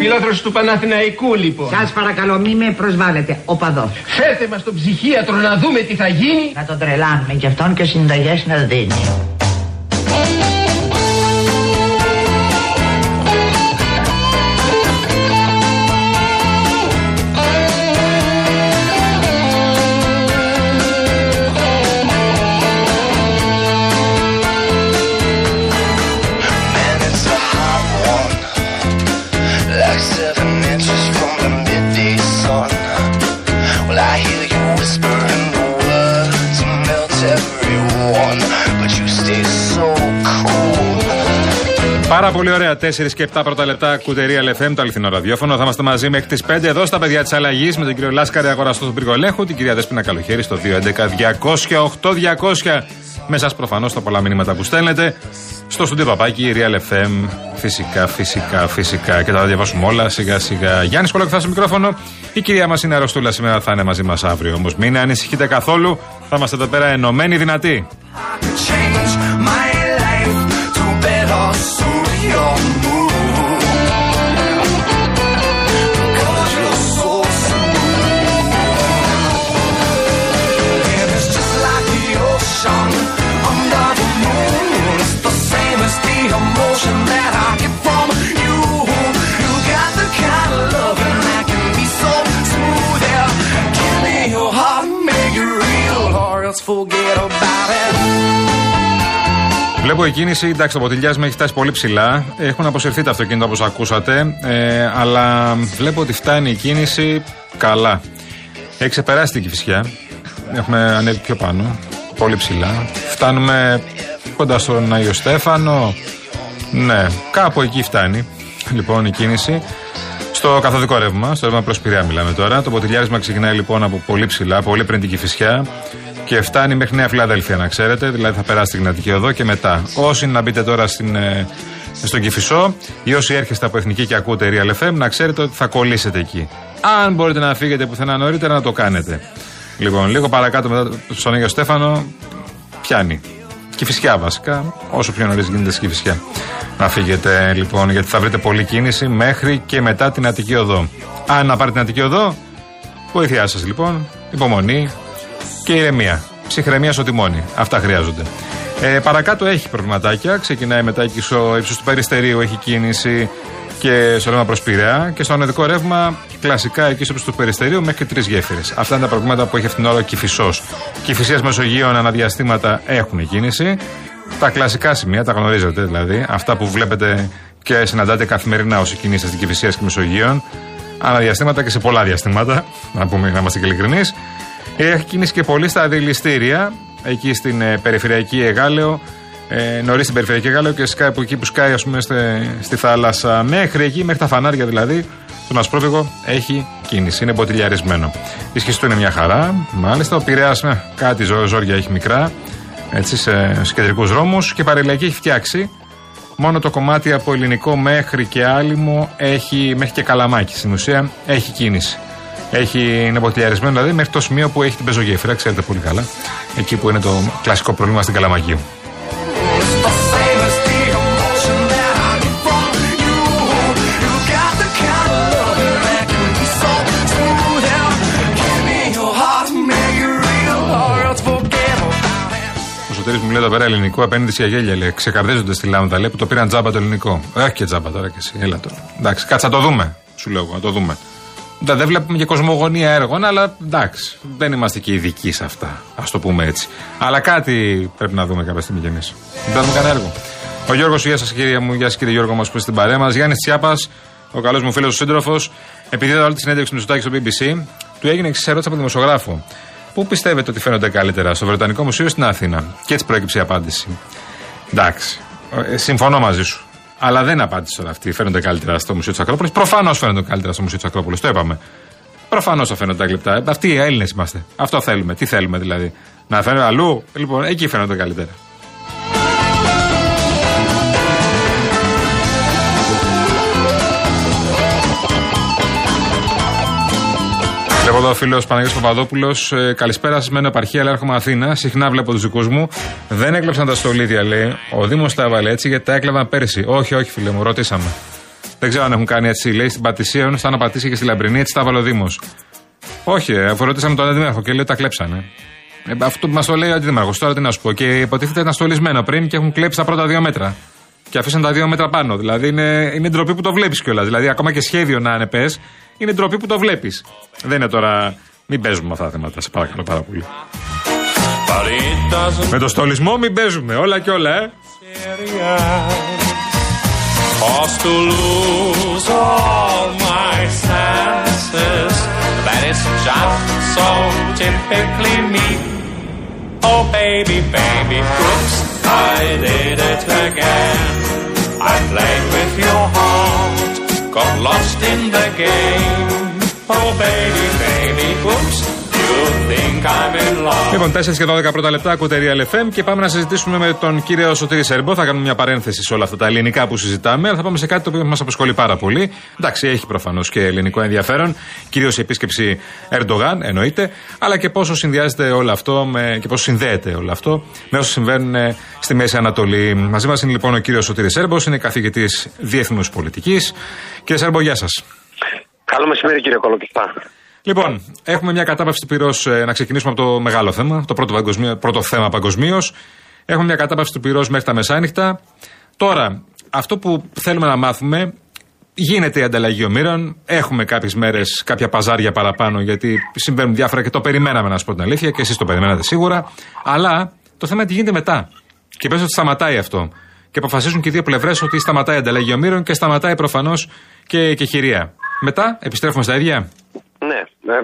Φιλόθρος του Παναθηναϊκού λοιπόν. Σας παρακαλώ μη με προσβάλλετε, οπαδός. Φέρτε μας τον ψυχίατρο να δούμε τι θα γίνει. Να τον τρελάνουμε και αυτόν και συνταγές να δίνει. Πάρα πολύ ωραία. 4 και 7 πρώτα λεπτά κουτερία LFM, το αληθινό ραδιόφωνο. Θα είμαστε μαζί μέχρι τις 5 εδώ στα παιδιά της αλλαγής με τον κύριο Λάσκαρη αγοραστό του πυργολέχου, την κυρία Δέσπινα Καλοχέρη στο 211-200-8200. Με εσά προφανώς τα πολλά μηνύματα που στέλνετε. Στο στούντιο παπάκι, Real FM. Φυσικά, φυσικά, φυσικά. Και θα τα διαβάσουμε όλα σιγά σιγά. Γιάννης Κολοκυθάς στο μικρόφωνο. Η κυρία μας είναι αρρωστούλα σήμερα, θα είναι μαζί μας αύριο. Όμως μην ανησυχείτε καθόλου. Θα είμαστε εδώ πέρα ενωμένοι δυνατοί. Βλέπω η κίνηση, εντάξει, το ποτηλιάσμα έχει φτάσει πολύ ψηλά. Έχουν αποσυρθεί τα αυτοκίνητα όπως ακούσατε. Ε, αλλά βλέπω ότι φτάνει η κίνηση καλά. Έχει ξεπεράσει την κυφισιά. Έχουμε ανέβει πιο πάνω. Πολύ ψηλά. Φτάνουμε κοντά στον Άγιο Στέφανο. Ναι, κάπου εκεί φτάνει. Λοιπόν, η κίνηση. Στο καθοδικό ρεύμα, στο ρεύμα προς Πειραιά μιλάμε τώρα. Το ποτηλιάρισμα ξεκινάει λοιπόν από πολύ ψηλά, πολύ πριν την Κυφυσιά και φτάνει μέχρι Νέα Φιλαδέλφια, να ξέρετε. Δηλαδή θα περάσει την Αττική Οδό και μετά. Όσοι να μπείτε τώρα στην, ε, στον Κυφισό ή όσοι έρχεστε από Εθνική και ακούτε Real FM, να ξέρετε ότι θα κολλήσετε εκεί. Αν μπορείτε να φύγετε πουθενά νωρίτερα, να το κάνετε. Λοιπόν, λίγο παρακάτω μετά στον Άγιο Στέφανο, πιάνει. Κυφυσιά βασικά, όσο πιο νωρίς γίνεται στη Κυφυσιά. Να φύγετε λοιπόν, γιατί θα βρείτε πολλή κίνηση μέχρι και μετά την Αττική Οδό. Αν να πάρετε την Αττική Οδό, βοήθειά σας λοιπόν, υπομονή και ηρεμία. Ψυχραιμία στο τιμόνι. Αυτά χρειάζονται. Ε, παρακάτω έχει προβληματάκια. Ξεκινάει μετά εκεί στο ύψος του Περιστερίου, έχει κίνηση και στο ρεύμα προς Πειραιά. Και στο ανωδικό ρεύμα, κλασικά εκεί στο ύψος του Περιστερίου μέχρι και τρεις γέφυρες. Αυτά είναι τα προβλήματα που έχει αυτήν την ώρα ο Κυφισός. Κυφυσίας Μεσογείων αναδιαστήματα έχουν κίνηση. Τα κλασικά σημεία, τα γνωρίζετε δηλαδή. Αυτά που βλέπετε και συναντάτε καθημερινά όσοι κινείστε στην Κυφυσία και Μεσογείων. Αναδιαστήματα και σε πολλά διαστήματα, να, πούμε, να είμαστε και ειλικρινείς. Έχει κίνηση και πολύ στα αντιληστήρια, εκεί στην ε, περιφερειακή Εγάλεο, ε, νωρίς στην περιφερειακή Εγάλεο και σκάει από εκεί που σκάει, ας πούμε, στη, στη θάλασσα. Μέχρι εκεί, μέχρι τα φανάρια δηλαδή, στον Ασπρόβηγο έχει κίνηση. Είναι ποτηλιαρισμένο. Η σχέση του είναι μια χαρά. Μάλιστα, ο Πειραιάς, ε, κάτι ζω, ζόρια έχει μικρά, έτσι, σε, σε κεντρικούς δρόμους και η παρελιακή έχει φτιάξει. Μόνο το κομμάτι από ελληνικό μέχρι και άλυμο έχει, μέχρι και καλαμάκι. Στην ουσία έχει κίνηση. Έχει, είναι ποτηλιαρισμένο δηλαδή μέχρι το σημείο που έχει την πεζογέφυρα, ξέρετε πολύ καλά. Εκεί που είναι το κλασικό πρόβλημα στην Καλαμαγίου. It's the same as the emotion that I get from you. You got the kind of loving that can be so smooth. Yeah, give me your heart, make it real, or else forget about it. Ο Σωτήρης μου λέει εδώ πέρα ελληνικό απέναντι σε γέλια. Λέει, ξεκαρδίζονται στη λάμδα λέει που το πήραν τζάμπα το ελληνικό. Ε, Όχι και τζάμπα τώρα και εσύ. Έλα τώρα. Εντάξει, κάτσε να το δούμε. Σου λέω εγώ, να το δούμε. Δεν δεν βλέπουμε και κοσμογονία έργων, αλλά εντάξει. Δεν είμαστε και ειδικοί σε αυτά. Α το πούμε έτσι. Αλλά κάτι πρέπει να δούμε κάποια στιγμή κι εμείς. Δεν θα δούμε κανένα έργο. Ο Γιώργος, γεια σας κυρία μου, γεια σας κύριε Γιώργο μας που είστε στην παρέα μας. Γιάννης Τσιάπας, ο καλός μου φίλος, ο σύντροφος, επειδή είδα όλη τη συνέντευξη με Σωτάκη στο BBC, του έγινε εξής ερώτηση από δημοσιογράφο. Πού πιστεύετε ότι φαίνονται καλύτερα, στο Βρετανικό Μουσείο ή στην Αθήνα; Και έτσι προέκυψε η απάντηση. Εντάξει. Ε, συμφωνώ μαζί σου. Αλλά δεν απάντησε τώρα αυτή. Φαίνονται καλύτερα στο Μουσείο της Ακρόπολης. Προφανώς φαίνονται καλύτερα στο Μουσείο της Ακρόπολης. Το είπαμε. Προφανώς θα φαίνονται τα γλυπτά. Ε, Αυτοί οι Έλληνες είμαστε. Αυτό θέλουμε. Τι θέλουμε δηλαδή. Να φαίνονται αλλού. Λοιπόν, εκεί φαίνονται καλύτερα. Βλέπω εδώ ο φίλος Παναγιώτης Παπαδόπουλος. Ε, καλησπέρα σας, μένω επαρχία, αλλά έρχομαι Αθήνα. Συχνά βλέπω τους δικούς μου. Δεν έκλεψαν τα στολίδια, λέει. Ο Δήμος τα έβαλε έτσι γιατί τα έκλεβαν πέρσι. Όχι, όχι, φίλε μου, ρωτήσαμε. Δεν ξέρω αν έχουν κάνει έτσι. Λέει στην Πατησία, ενώ να πατήσει και στη Λαμπρινή, έτσι τα βάλω Δήμος. Όχι, ε, αφού ρωτήσαμε τον Αντιμάρχο και λέει τα κλέψανε. Ε, αυτό μας το λέει ο Αντιδημάρχος. Τώρα τι να σου πω. Και υποτίθεται ήταν στολισμένο πριν και έχουν κλέψει τα πρώτα δύο μέτρα. Και αφήσαν τα δύο μέτρα πάνω. Δηλαδή είναι, είναι ντροπή που το βλέπεις κιόλας. Δηλαδή ακόμα και σχέδιο να είναι πες, είναι ντροπή που το βλέπεις. Δεν είναι τώρα. Μην παίζουμε με αυτά τα θέματα, σε παρακαλώ πάρα πολύ. But it doesn't Με το στολισμό μην παίζουμε. Όλα και όλα, ε. Cause to lose all my senses That is just so typically me Oh baby, baby, oops, Again. I played with your heart, got lost in the game. Oh baby, baby, oops, Λοιπόν, 4 και 12 πρώτα λεπτά ακούτε Real FM και πάμε να συζητήσουμε με τον κύριο Σωτήρη Σέρμπο. Θα κάνουμε μια παρένθεση σε όλα αυτά τα ελληνικά που συζητάμε, αλλά θα πάμε σε κάτι το οποίο μας απασχολεί πάρα πολύ. Εντάξει, έχει προφανώς και ελληνικό ενδιαφέρον, κυρίως η επίσκεψη Ερντογάν, εννοείται, αλλά και πόσο συνδυάζεται όλο αυτό με, και πόσο συνδέεται όλο αυτό με όσα συμβαίνουν ε, στη Μέση Ανατολή. Μαζί μας είναι λοιπόν ο κύριος Σωτήρης Σέρμπο, είναι καθηγητής διεθνούς πολιτικής. Κύριε Σέρμπο, γεια σας. Καλό μεσημέρι κύριε Κολοκυθά. Λοιπόν, έχουμε μια κατάπαυση του πυρό. Να ξεκινήσουμε από το μεγάλο θέμα, το πρώτο, παγκοσμίω- πρώτο θέμα παγκοσμίως. Έχουμε μια κατάπαυση του πυρός μέχρι τα μεσάνυχτα. Τώρα, αυτό που θέλουμε να μάθουμε, γίνεται η ανταλλαγή ομήρων. Έχουμε κάποιες μέρες κάποια παζάρια παραπάνω, γιατί συμβαίνουν διάφορα και το περιμέναμε, να σου πω την αλήθεια, και εσείς το περιμένατε σίγουρα. Αλλά το θέμα είναι τι γίνεται μετά. Και πες ότι σταματάει αυτό. Και αποφασίζουν και οι δύο πλευρές ότι σταματάει η ανταλλαγή ομήρων και σταματάει προφανώς και, και χειρία. Μετά επιστρέφουμε στα ίδια. Ναι, ε,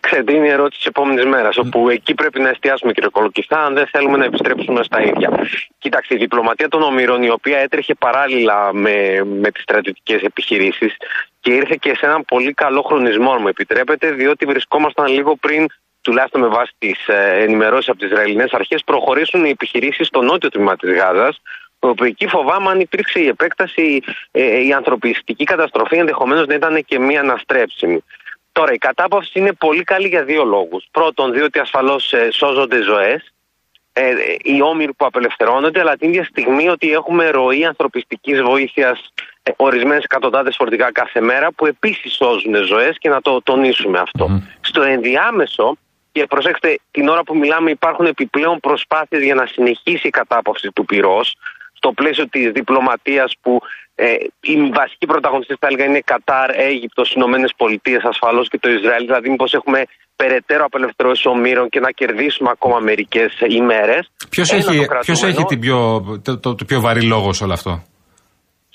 ξέρετε, είναι η ερώτηση της επόμενης μέρας. Όπου εκεί πρέπει να εστιάσουμε, κύριε Κολοκυθά, αν δεν θέλουμε να επιστρέψουμε στα ίδια. Κοιτάξτε, η διπλωματία των ομήρων, η οποία έτρεχε παράλληλα με, με τις στρατιωτικές επιχειρήσεις και ήρθε και σε έναν πολύ καλό χρονισμό, αν μου επιτρέπετε, διότι βρισκόμασταν λίγο πριν, τουλάχιστον με βάση τις ενημερώσεις από τις Ισραηλινές αρχές, προχωρήσουν οι επιχειρήσεις στο νότιο τμήμα της Γάζας, όπου εκεί φοβάμαι αν υπήρξε η επέκταση, ε, η ανθρωπιστική καταστροφή ενδεχομένως να ήταν και μία αναστρέψιμη. Τώρα, η κατάπαυση είναι πολύ καλή για δύο λόγους. Πρώτον, διότι ασφαλώς σώζονται ζωές, ε, ε, οι όμοιροι που απελευθερώνονται, αλλά την ίδια στιγμή ότι έχουμε ροή ανθρωπιστικής βοήθειας ε, ορισμένες εκατοντάδες φορτηγά κάθε μέρα, που επίσης σώζουν ζωές και να το τονίσουμε αυτό. Στο ενδιάμεσο, και προσέξτε, την ώρα που μιλάμε υπάρχουν επιπλέον προσπάθειες για να συνεχίσει η κατάπαυση του πυρός στο πλαίσιο της διπλωματίας που ε, οι βασικοί πρωταγωνιστές θα έλεγα είναι Κατάρ, Αίγυπτος, Ηνωμένες Πολιτείες ασφαλώς και το Ισραήλ. Δηλαδή μήπως έχουμε περαιτέρω απελευθερώσεις ομήρων και να κερδίσουμε ακόμα μερικές ημέρες. Ποιος Ένα έχει, το ποιος κρατούμενο. έχει την πιο, το, το, το πιο βαρύ λόγο σε όλο αυτό;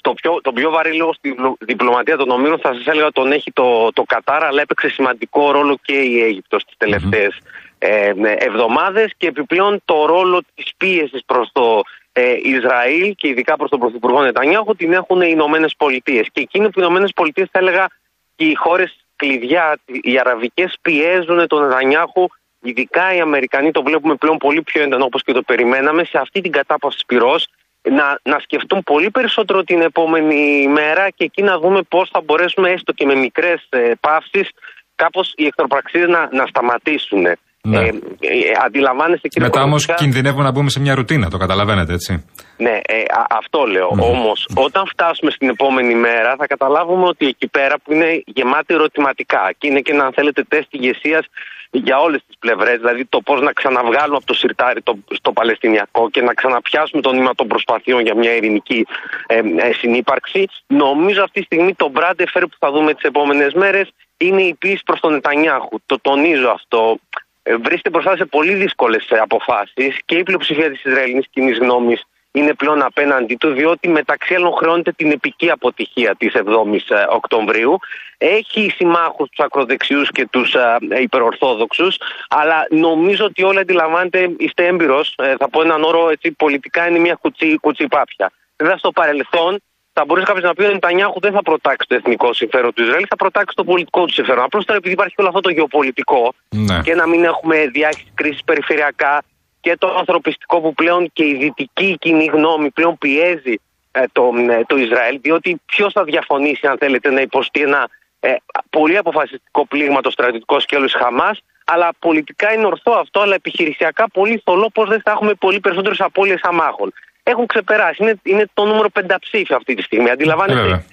Το πιο, το πιο βαρύ λόγο στη διπλω- διπλωματία των ομήρων θα σας έλεγα τον έχει το, το Κατάρ, αλλά έπαιξε σημαντικό ρόλο και η Αίγυπτος τις τελευταίες ε, εβδομάδες και επιπλέον το ρόλο της πίεσης προς το ε, Ισραήλ και ειδικά προς τον Πρωθυπουργό Νετανιάχου την έχουν οι Ηνωμένες Πολιτείες. Και εκείνο που οι Ηνωμένες Πολιτείες θα έλεγα και οι χώρες κλειδιά, οι αραβικές πιέζουν τον Νετανιάχου Ειδικά οι Αμερικανοί το βλέπουμε πλέον πολύ πιο έντονο όπως και το περιμέναμε σε αυτή την κατάπαυση πυρός να, να σκεφτούν πολύ περισσότερο την επόμενη μέρα και εκεί να δούμε πώς θα μπορέσουμε έστω και με μικρές ε, παύσεις κάπως οι εχθροπραξίες να, να σταματήσουν. Ναι. Ε, ε, αντιλαμβάνεστε κύριε Μετά όμως Κολοκυθά- κινδυνεύουμε να μπούμε σε μια ρουτίνα, το καταλαβαίνετε έτσι. ναι, ε, α- αυτό λέω. Όμως, όταν φτάσουμε στην επόμενη μέρα, θα καταλάβουμε ότι εκεί πέρα που είναι γεμάτη ερωτηματικά και είναι και ένα, αν θέλετε, τεστ ηγεσίας για όλες τις πλευρές, δηλαδή το πώς να ξαναβγάλουμε από το σιρτάρι το, στο Παλαιστινιακό και να ξαναπιάσουμε το νήμα των προσπαθειών για μια ειρηνική ε, ε, συνύπαρξη. Νομίζω αυτή τη στιγμή το μπράντεφερ που θα δούμε τις επόμενες μέρες είναι η πίεση προς τον Νετανιάχου. Το τονίζω αυτό. Ε, βρίσκεται μπροστά σε πολύ δύσκολες αποφάσεις και η πλειοψηφία της Ισραηλινής κοινής γνώμης είναι πλέον απέναντί του, διότι μεταξύ άλλων χρεώνεται την επική αποτυχία της 7η Οκτωβρίου. Έχει συμμάχους τους ακροδεξιούς και τους υπερορθόδοξους, αλλά νομίζω ότι όλοι αντιλαμβάνετε, είστε έμπειρος. θα πω έναν όρο έτσι, πολιτικά είναι μια κουτσί, κουτσιπάπια. Βέβαια, στο παρελθόν θα μπορούσε κάποιος να πει ότι ο Νετανιάχου δεν θα προτάξει το εθνικό συμφέρον του Ισραήλ, θα προτάξει το πολιτικό του συμφέρον. Απλώς τώρα επειδή υπάρχει όλο αυτό το γεωπολιτικό Ναι. και να μην έχουμε διάχυση κρίσης περιφερειακά και το ανθρωπιστικό που πλέον και η δυτική κοινή γνώμη πλέον πιέζει ε, το, ε, το Ισραήλ, διότι ποιος θα διαφωνήσει, αν θέλετε, να υποστεί ένα ε, πολύ αποφασιστικό πλήγμα το στρατιωτικό σκέλος Χαμάς, αλλά πολιτικά είναι ορθό αυτό, αλλά επιχειρησιακά πολύ θολό πώς δεν θα έχουμε πολύ περισσότερες απώλειες αμάχων. Έχουν ξεπεράσει. Είναι, είναι το νούμερο πενταψήφιο αυτή τη στιγμή. Αντιλαμβάνεστε. Βέβαια.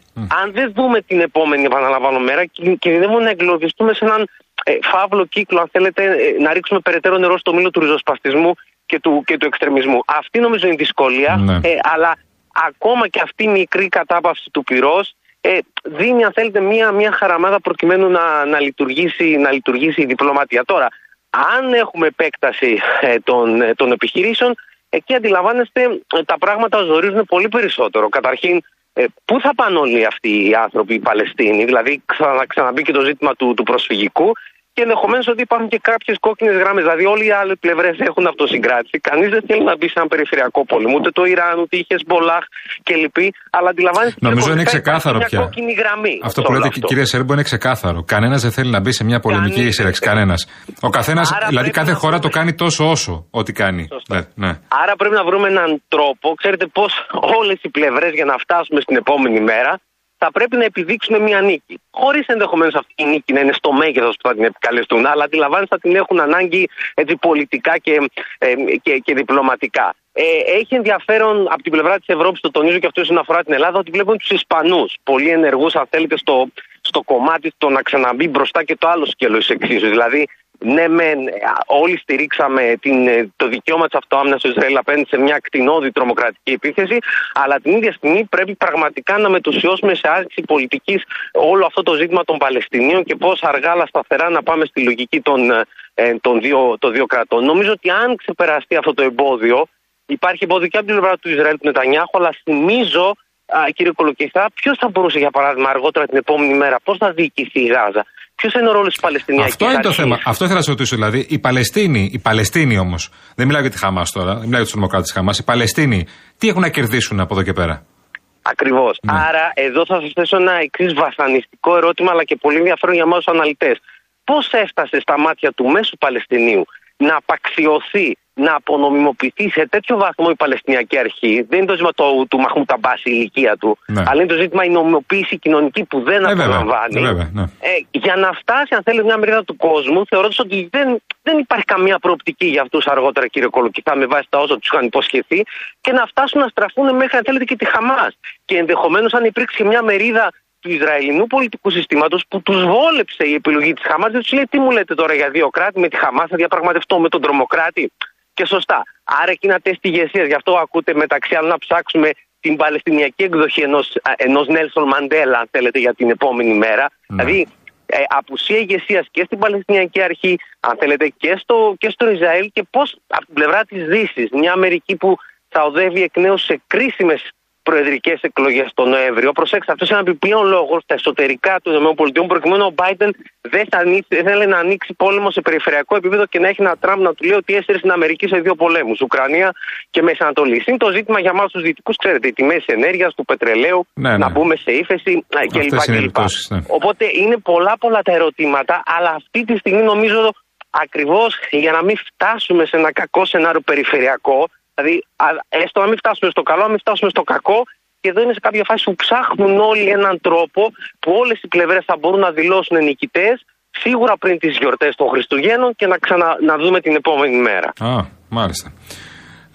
Αν δεν δούμε την επόμενη, επαναλαμβάνω, μέρα, κιν- κινδυνεύουμε να εγκλωβιστούμε σε έναν ε, φαύλο κύκλο, αν θέλετε, ε, να ρίξουμε περαιτέρω νερό στο μήλο του ριζοσπαστισμού και του, και του εξτρεμισμού. Αυτή νομίζω είναι η δυσκολία, Ναι. ε, αλλά ακόμα και αυτή η μικρή κατάπαυση του πυρός ε, δίνει, αν θέλετε, μία, μία χαραμάδα προκειμένου να, να, λειτουργήσει, να λειτουργήσει η διπλωματία. Τώρα, αν έχουμε επέκταση ε, των, ε, των επιχειρήσεων, εκεί αντιλαμβάνεστε ε, τα πράγματα ζορίζουν πολύ περισσότερο. Καταρχήν, ε, πού θα πάνε όλοι αυτοί οι άνθρωποι, οι Παλαιστίνοι, δηλαδή ξανα, ξαναμπεί και το ζήτημα του, του προσφυγικού και ενδεχομένως ότι υπάρχουν και κάποιες κόκκινες γράμμε. Δηλαδή, όλοι οι άλλε πλευρές έχουν αυτοσυγκράτηση. Κανείς δεν θέλει να μπει σε ένα περιφερειακό πόλεμο, ούτε το Ιράν, ούτε η Χεσμολάχ κλπ. Αλλά αντιλαμβάνεστε. Νομίζω είναι γεωπολιτικά ξεκάθαρο υπάρχει πια. Μια κόκκινη γραμμή. Αυτό σε που όλο λέτε, αυτό. κύριε Σέρμπο, είναι ξεκάθαρο. Κανένας δεν θέλει να μπει σε μια πολεμική Κανείς σύραξη. δεν Κανένας. Ο καθένας, Άρα δηλαδή πρέπει κάθε να χώρα το βρούμε- κάνει τόσο όσο ό,τι κάνει. Σωστά. Ναι, ναι. Άρα πρέπει να βρούμε έναν τρόπο, ξέρετε πώς όλες οι πλευρές για να φτάσουμε στην επόμενη μέρα θα πρέπει να επιδείξουν μια νίκη. Χωρίς ενδεχομένως αυτή η νίκη να είναι στο μέγεθος που θα την επικαλεστούν, αλλά αντιλαμβάνεστε θα την έχουν ανάγκη έτσι, πολιτικά και, ε, και, και διπλωματικά. Ε, έχει ενδιαφέρον από την πλευρά της Ευρώπης, το τονίζω και αυτό όσον αφορά την Ελλάδα, ότι βλέπουν τους Ισπανούς πολύ ενεργούς, αν θέλετε, στο, στο κομμάτι το να ξαναμπεί μπροστά και το άλλο σκέλος εξίσου. Δηλαδή, ναι, μεν, ε, όλοι στηρίξαμε την, ε, το δικαίωμα της αυτοάμυνα του Ισραήλ απέναντι σε μια κτηνόδη τρομοκρατική επίθεση, αλλά την ίδια στιγμή πρέπει πραγματικά να μετουσιώσουμε σε άρξη πολιτικής όλο αυτό το ζήτημα των Παλαιστινίων και πώς αργά αλλά σταθερά να πάμε στη λογική των, ε, ε, των, δύο, των δύο κρατών. Νομίζω ότι αν ξεπεραστεί αυτό το εμπόδιο, υπάρχει εμπόδιο και από την πλευρά του Ισραήλ του Νετανιάχου, αλλά θυμίζω, α, κύριε Κολοκυθά, ποιος θα μπορούσε για παράδειγμα αργότερα την επόμενη μέρα, πώς θα διοικηθεί η Γάζα; Ποιος είναι ο ρόλος της Παλαιστινιακής Αυτό είναι το θέμα. Αυτό ήθελα να σε ρωτήσω. Δηλαδή, οι Παλαιστίνοι, οι Παλαιστίνοι όμως, δεν μιλάω για τη Χαμάς τώρα, δεν μιλάω για τους τρομοκράτες της Χαμάς, οι Παλαιστίνοι, τι έχουν να κερδίσουν από εδώ και πέρα; Ακριβώς. Ναι. Άρα, εδώ θα σας θέσω ένα εξής βασανιστικό ερώτημα, αλλά και πολύ ενδιαφέρον για εμάς τους αναλυτές. Πώς έφτασε στα μάτια του μέσου Παλαιστινίου να απαξιωθεί, να απονομιμοποιηθεί σε τέτοιο βαθμό η Παλαιστινιακή Αρχή. Δεν είναι το ζήτημα του, του Μαχμούτ Αμπάς, η ηλικία του, Ναι. αλλά είναι το ζήτημα η νομιμοποίηση κοινωνική που δεν Ε, βέβαια. απολαμβάνει. Ε, βέβαια, ναι. Ε, για να φτάσει, αν θέλει, μια μερίδα του κόσμου, θεωρώ ότι δεν, δεν υπάρχει καμία προοπτική για αυτούς αργότερα, κύριε Κολοκυθά, με βάση τα όσα τους είχαν υποσχεθεί και να φτάσουν να στραφούν μέχρι, αν θέλετε, και τη Χαμάς. Και ενδεχομένως, αν υπήρξε μια μερίδα του Ισραηλινού πολιτικού συστήματος που τους βόλεψε η επιλογή της Χαμάς, δεν τους λέει τι μου λέτε τώρα για δύο κράτη, με τη Χαμάς θα διαπραγματευτώ με τον τρομοκράτη. Και σωστά. Άρα εκεί είναι τεστ ηγεσία. Γι' αυτό ακούτε μεταξύ άλλων να ψάξουμε την Παλαιστινιακή εκδοχή ενός ενός Νέλσον Μαντέλα, αν θέλετε, για την επόμενη μέρα. Ναι. Δηλαδή, ε, απουσία ηγεσίας και στην Παλαιστινιακή Αρχή, αν θέλετε, και στο, και στο Ισραήλ και πώς από την πλευρά της Δύσης, μια Αμερική που θα οδεύει εκ νέου σε κρίσιμες προεδρικές εκλογές τον Νοέμβριο. Προσέξτε, αυτός είναι ένα επιπλέον λόγος στα εσωτερικά των ΗΠΑ, προκειμένου ο Biden δεν θα ανοίξει, δεν θέλει να ανοίξει πόλεμο σε περιφερειακό επίπεδο και να έχει ένα Τραμπ να του λέει ότι έσυρε στην Αμερική σε δύο πολέμους, Ουκρανία και Μέση Ανατολή. Είναι το ζήτημα για εμάς τους Δυτικού, ξέρετε, οι τιμές ενέργειας, του πετρελαίου, Ναι, ναι. να μπούμε σε ύφεση ε, κλπ. Αυτές είναι οι κλπ. επιπτώσεις, ναι. Οπότε είναι πολλά πολλά τα ερωτήματα, αλλά αυτή τη στιγμή νομίζω ακριβώς για να μην φτάσουμε σε ένα κακό σενάριο περιφερειακό, δηλαδή α- έστω να μην φτάσουμε στο καλό, να μην φτάσουμε στο κακό, και εδώ είναι σε κάποια φάση που ψάχνουν όλοι έναν τρόπο που όλες οι πλευρές θα μπορούν να δηλώσουν νικητές, σίγουρα πριν τις γιορτές των Χριστουγέννων και να ξανα να δούμε την επόμενη μέρα. Α, μάλιστα.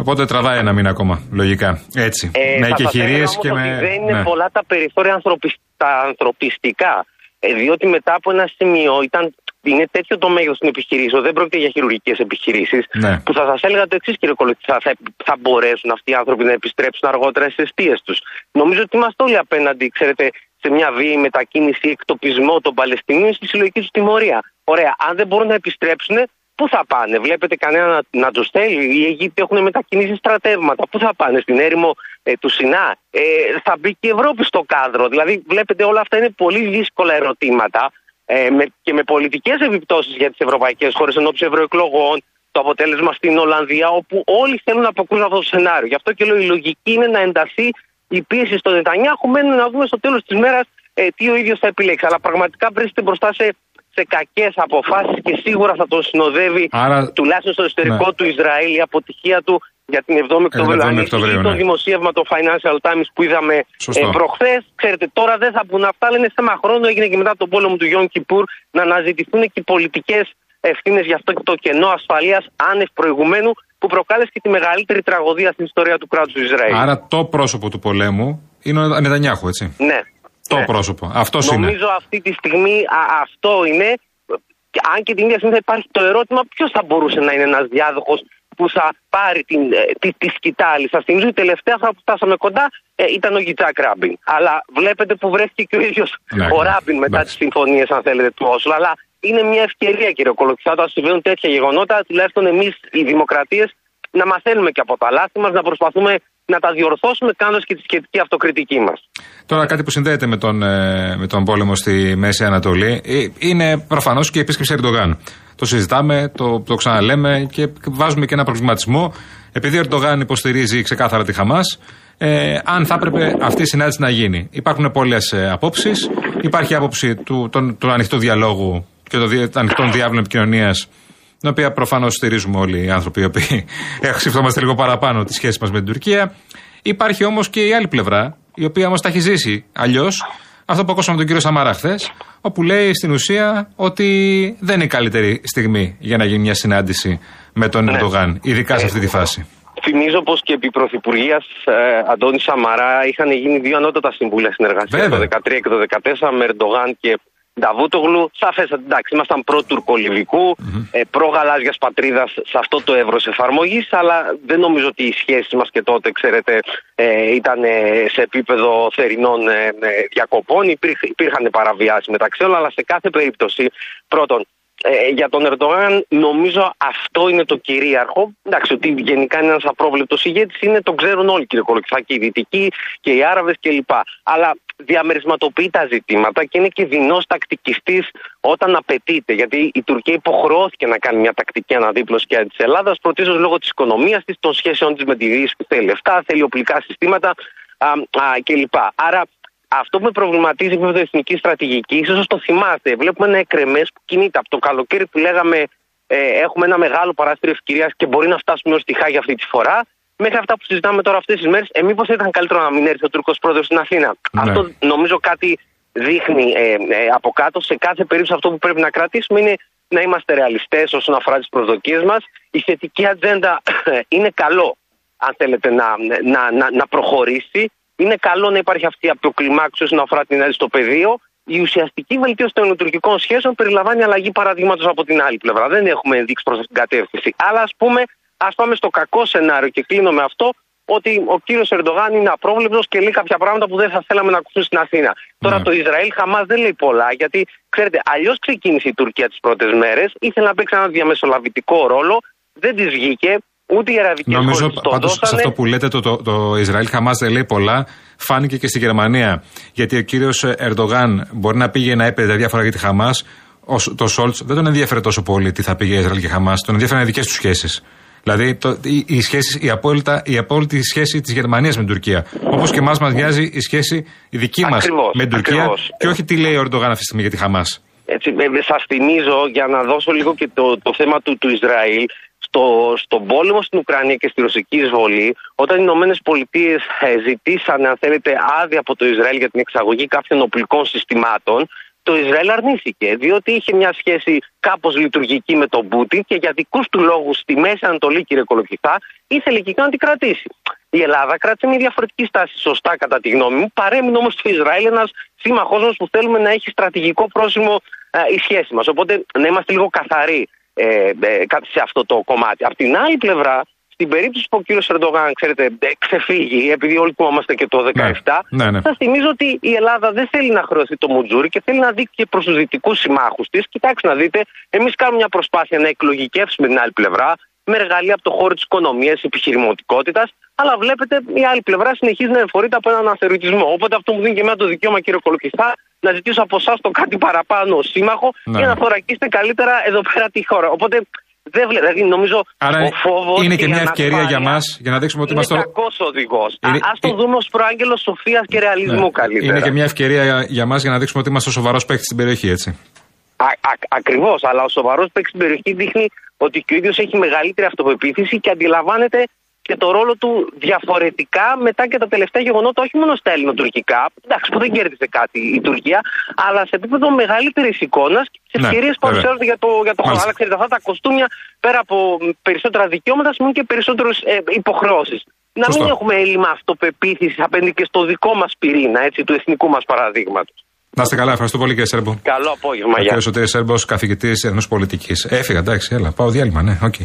Οπότε τραβάει ένα μήνα ακόμα, λογικά. Έτσι. Ε, με θα σας εκεχηρίες έλεγα και όμως με. ότι δεν είναι ναι. πολλά τα περιθώρια ανθρωπισ- τα ανθρωπιστικά. Ε, διότι μετά από ένα σημείο ήταν, είναι τέτοιο το μέγεθος των επιχειρήσεων, δεν πρόκειται για χειρουργικές επιχειρήσεις, Ναι. που θα σας έλεγα το εξής, κύριε Κολοκυθά, θα, θα μπορέσουν αυτοί οι άνθρωποι να επιστρέψουν αργότερα στις αιστείες τους. Νομίζω ότι είμαστε όλοι απέναντι, ξέρετε, σε μια βίαιη μετακίνηση, εκτοπισμό των Παλαιστινίων στη συλλογική τους τιμωρία. Ωραία, αν δεν μπορούν να επιστρέψουν, πού θα πάνε, βλέπετε κανένα να, να τους θέλει; Οι Αιγύπτιοι έχουν μετακινήσει στρατεύματα. Πού θα πάνε, στην έρημο ε, του Σινά; Ε, θα μπει και η Ευρώπη στο κάδρο. Δηλαδή, βλέπετε, όλα αυτά είναι πολύ δύσκολα ερωτήματα ε, με, και με πολιτικές επιπτώσεις για τις ευρωπαϊκές χώρες εν ώψη ευρωεκλογών. Το αποτέλεσμα στην Ολλανδία, όπου όλοι θέλουν να αποκρούν αυτό το σενάριο. Γι' αυτό και λέω: η λογική είναι να ενταθεί η πίεση στον Νετανιάχου. Μένει να δούμε στο τέλος της μέρας ε, τι ο ίδιος θα επιλέξει. Αλλά πραγματικά βρίσκεται μπροστά σε, σε κακές αποφάσεις και σίγουρα θα τον συνοδεύει Άρα- τουλάχιστον στο εσωτερικό Ναι. του Ισραήλ η αποτυχία του για την 7η Οκτωβρίου. 7η Αν Οκτωβρίου, ισχύει το ναι. δημοσίευμα το Financial Times που είδαμε Σωστό. ε, προχθές, ξέρετε, τώρα δεν θα μπουν αυτά, αλλά είναι θέμα χρόνου. Έγινε και μετά τον πόλεμο του Γιον Κιπούρ να αναζητηθούν και οι πολιτικές ευθύνες για αυτό το κενό ασφαλείας άνευ προηγουμένου που προκάλεσε και τη μεγαλύτερη τραγωδία στην ιστορία του κράτους του Ισραήλ. Άρα το πρόσωπο του πολέμου είναι ο Νετανιάχου, έτσι. Ναι. Το Ναι. πρόσωπο. Αυτός είναι. Νομίζω αυτή τη στιγμή α, αυτό είναι. Και Αν και την ίδια στιγμή θα υπάρχει το ερώτημα ποιος θα μπορούσε να είναι ένας διάδοχος που θα πάρει την, ε, τη, τη σκητάλη. Σας θυμίζω η τελευταία φορά που φτάσαμε κοντά ε, ήταν ο Γιτζάκ Ράμπιν. Αλλά βλέπετε που βρέθηκε και ο ίδιος Ναι, ο Ράμπιν μετά εντάξει. τις συμφωνίες, αν θέλετε, του Όσλο. Αλλά είναι μια ευκαιρία, κύριε Κολοκυθά, όταν συμβαίνουν τέτοια γεγονότα, τουλάχιστον εμείς οι δημοκρατίες να μαθαίνουμε και από τα λάθη μας, να προσπαθούμε να τα διορθώσουμε κάνοντας και τη σχετική αυτοκριτική μας. Τώρα κάτι που συνδέεται με τον, ε, με τον πόλεμο στη Μέση Ανατολή ε, είναι προφανώς και η επίσκεψη Ερντογάν. Το συζητάμε, το, το ξαναλέμε και βάζουμε και ένα προβληματισμό. Επειδή ο Ερντογάν υποστηρίζει ξεκάθαρα τη Χαμάς, ε, αν θα έπρεπε αυτή η συνάντηση να γίνει. Υπάρχουν πολλές ε, απόψεις. Υπάρχει άποψη του, των- του ανοιχτού διαλόγου και των δι- ανοιχτών διάβλων επικοινωνίας, την οποία προφανώς στηρίζουμε όλοι οι άνθρωποι οι οποίοι σκεφτόμαστε λίγο παραπάνω τη σχέση μας με την Τουρκία. Υπάρχει όμως και η άλλη πλευρά, η οποία όμως τα έχει ζήσει αλλιώς. Αυτό που ακούσαμε τον κύριο Σαμαρά χθες, όπου λέει στην ουσία ότι δεν είναι η καλύτερη στιγμή για να γίνει μια συνάντηση με τον Ναι. Ερντογάν, ειδικά σε αυτή τη φάση. Θυμίζω πως και επί Πρωθυπουργίας ε, Αντώνη Σαμαρά είχαν γίνει δύο ανώτατα συμβούλια συνεργασίας Βέβαια. το 2013 και το 2014 με Ερντογάν και Νταβούτογλου. Σαφέστατα, εντάξει, ήμασταν προ-τουρκολιβικού, ε, προ-γαλάζια πατρίδας σε αυτό το εύρος εφαρμογής, αλλά δεν νομίζω ότι οι σχέσεις μας και τότε, ξέρετε, ε, ήταν ε, σε επίπεδο θερινών ε, ε, διακοπών. Υπήρχ, υπήρχαν παραβιάσεις μεταξύ όλων, αλλά σε κάθε περίπτωση, πρώτον, ε, για τον Ερντογάν νομίζω αυτό είναι το κυρίαρχο. Εντάξει, ότι γενικά είναι ένας απρόβλεπτος ηγέτης, είναι το ξέρουν όλοι κύριε Κολοκυθά και οι Δυτικοί και οι Άραβες κλπ. Αλλά διαμερισματοποιεί τα ζητήματα και είναι και δεινός τακτικιστής όταν απαιτείται. Γιατί η Τουρκία υποχρεώθηκε να κάνει μια τακτική αναδίπλωση και της Ελλάδας, πρωτίστως λόγω της οικονομίας της, των σχέσεων της με τη Δύση που θέλει λεφτά, θέλει οπλικά συστήματα α, α, κλπ. Άρα αυτό που με προβληματίζει με επίπεδο εθνική στρατηγική, ίσως το θυμάστε, βλέπουμε ένα εκρεμές που κινείται από το καλοκαίρι που λέγαμε ε, έχουμε ένα μεγάλο παράθυρο ευκαιρίας και μπορεί να φτάσουμε ως τη Χάγη αυτή τη φορά, μέχρι αυτά που συζητάμε τώρα αυτές τις μέρες. Ε, μήπως ήταν καλύτερο να μην έρθει ο Τούρκος πρόεδρος στην Αθήνα. Ναι. Αυτό νομίζω κάτι δείχνει ε, ε, από κάτω. Σε κάθε περίπτωση αυτό που πρέπει να κρατήσουμε είναι να είμαστε ρεαλιστές όσον αφορά τις προσδοκίες μας. Η θετική ατζέντα είναι καλό, αν θέλετε, να, να, να, να προχωρήσει. Είναι καλό να υπάρχει αυτή η αποκλιμάκωση όσον αφορά την ένδυση στο πεδίο. Η ουσιαστική βελτίωση των τουρκικών σχέσεων περιλαμβάνει αλλαγή παραδείγματος από την άλλη πλευρά. Δεν έχουμε ενδείξει προς αυτήν την κατεύθυνση. Αλλά ας πούμε, ας πάμε στο κακό σενάριο και κλείνω με αυτό, ότι ο κύριος Ερντογάν είναι απρόβλεπτος και λέει κάποια πράγματα που δεν θα θέλαμε να ακούσουν στην Αθήνα. Τώρα Ναι. το Ισραήλ Χαμάς δεν λέει πολλά, γιατί ξέρετε, αλλιώς ξεκίνησε η Τουρκία τις πρώτες μέρες, ήθελε να παίξει ένα διαμεσολαβητικό ρόλο, δεν της βγήκε, ούτε οι αραβικές χώρες Νομίζω το πάντως σε δώσανε. αυτό που λέτε το, το, το Ισραήλ Χαμάς δεν λέει πολλά. Φάνηκε και στη Γερμανία. Γιατί ο κύριος Ερντογάν μπορεί να πήγε να έπαιρνε διάφορα για τη Χαμάς. Το Σόλτς δεν τον ενδιαφέρε τόσο πολύ τι θα πήγε Ισραήλ και Χαμάς. Τον ενδιαφέραν οι δικές του σχέσεις. Δηλαδή το, η, η, σχέση, η, απόλυτα, η απόλυτη σχέση της Γερμανίας με την Τουρκία. Όπως και εμάς μας νοιάζει η σχέση η δική μας Ακριβώς, με την Τουρκία. ακριβώς. Και όχι τι λέει ο Ερντογάν αυτή τη στιγμή για τη Χαμάς. Έτσι, ε, σας θυμίζω για να δώσω λίγο και το, το θέμα του, του Ισραήλ στο, στον πόλεμο στην Ουκρανία και στη ρωσική εισβολή όταν οι Ηνωμένες Πολιτείες ζητήσαν αν θέλετε άδεια από το Ισραήλ για την εξαγωγή κάποιων οπλικών συστημάτων το Ισραήλ αρνήθηκε διότι είχε μια σχέση κάπως λειτουργική με τον Πούτιν και για δικούς του λόγους στη Μέση Ανατολή κύριε Κολοκυθά ήθελε και να την κρατήσει. Η Ελλάδα κράτησε μια διαφορετική στάση σωστά κατά τη γνώμη μου. Παρέμεινε όμως το Ισραήλ ένας σύμμαχός μας που θέλουμε να έχει στρατηγικό πρόσημο ε, η σχέση μας. Οπότε να είμαστε λίγο καθαροί ε, ε, κάτι σε αυτό το κομμάτι. Απ' την άλλη πλευρά, στην περίπτωση που ο κύριος Ερντογάν, ξέρετε, ε, ξεφύγει, επειδή όλοι θυμόμαστε και το 2017, Ναι, ναι. σα θυμίζω ότι η Ελλάδα δεν θέλει να χρεωθεί το μουτζούρι και θέλει να δείξει και προς τους δυτικούς συμμάχους της. Κοιτάξτε να δείτε, εμείς κάνουμε μια προσπάθεια να εκλογικεύσουμε την άλλη πλευρά με εργαλεία από το χώρο της οικονομίας, επιχειρηματικότητας, αλλά βλέπετε η άλλη πλευρά συνεχίζει να εμφορείται από έναν αθεωρητισμό. Οπότε αυτό μου δίνει και εμένα το δικαίωμα, κύριε Κολοκυθά, να ζητήσω από εσάς το κάτι παραπάνω ως σύμμαχο Ναι. για να θωρακίσετε καλύτερα εδώ πέρα τη χώρα. Οπότε δεν βλέπω, δηλαδή νομίζω Άρα ο φόβος, είναι και η μια ευκαιρία για ανασφάλεια μας για να δείξουμε ότι είναι είμαστε. κακός οδηγός. Είναι- Α το ε- δούμε ως προάγγελο σοφίας και ρεαλισμού Ναι. καλύτερα. Είναι και μια ευκαιρία για, για μας για να δείξουμε ότι είμαστε ο σοβαρός παίκτης στην περιοχή, έτσι. Ακριβώς, αλλά ο σοβαρός παίκτης στην περιοχή δείχνει ότι και ο ίδιος έχει μεγαλύτερη αυτοπεποίθηση και αντιλαμβάνεται και το ρόλο του διαφορετικά μετά και τα τελευταία γεγονότα, όχι μόνο στα ελληνοτουρκικά, εντάξει, που δεν κέρδισε κάτι η Τουρκία, αλλά σε επίπεδο μεγαλύτερης εικόνας και τι Ναι, ευκαιρίε που βέβαια. παρουσιάζονται για το, για το χώρο. Μάλιστα. Αλλά ξέρετε, αυτά τα κοστούμια πέρα από περισσότερα δικαιώματα σημαίνουν και περισσότερες ε, υποχρεώσεις. να Σωστό. μην έχουμε έλλειμμα αυτοπεποίθησης απέναντι και στο δικό μας πυρήνα, έτσι, του εθνικού μας παραδείγματος. Να είστε καλά, ευχαριστώ πολύ κύριε Σέρμπο. Καλό απόγευμα, Ο γεια. κ. Σωτήρης Σέρμπος, καθηγητής Διεθνούς Πολιτικής. Έφυγα, εντάξει, έλα, πάω διάλειμμα, ναι, οκ.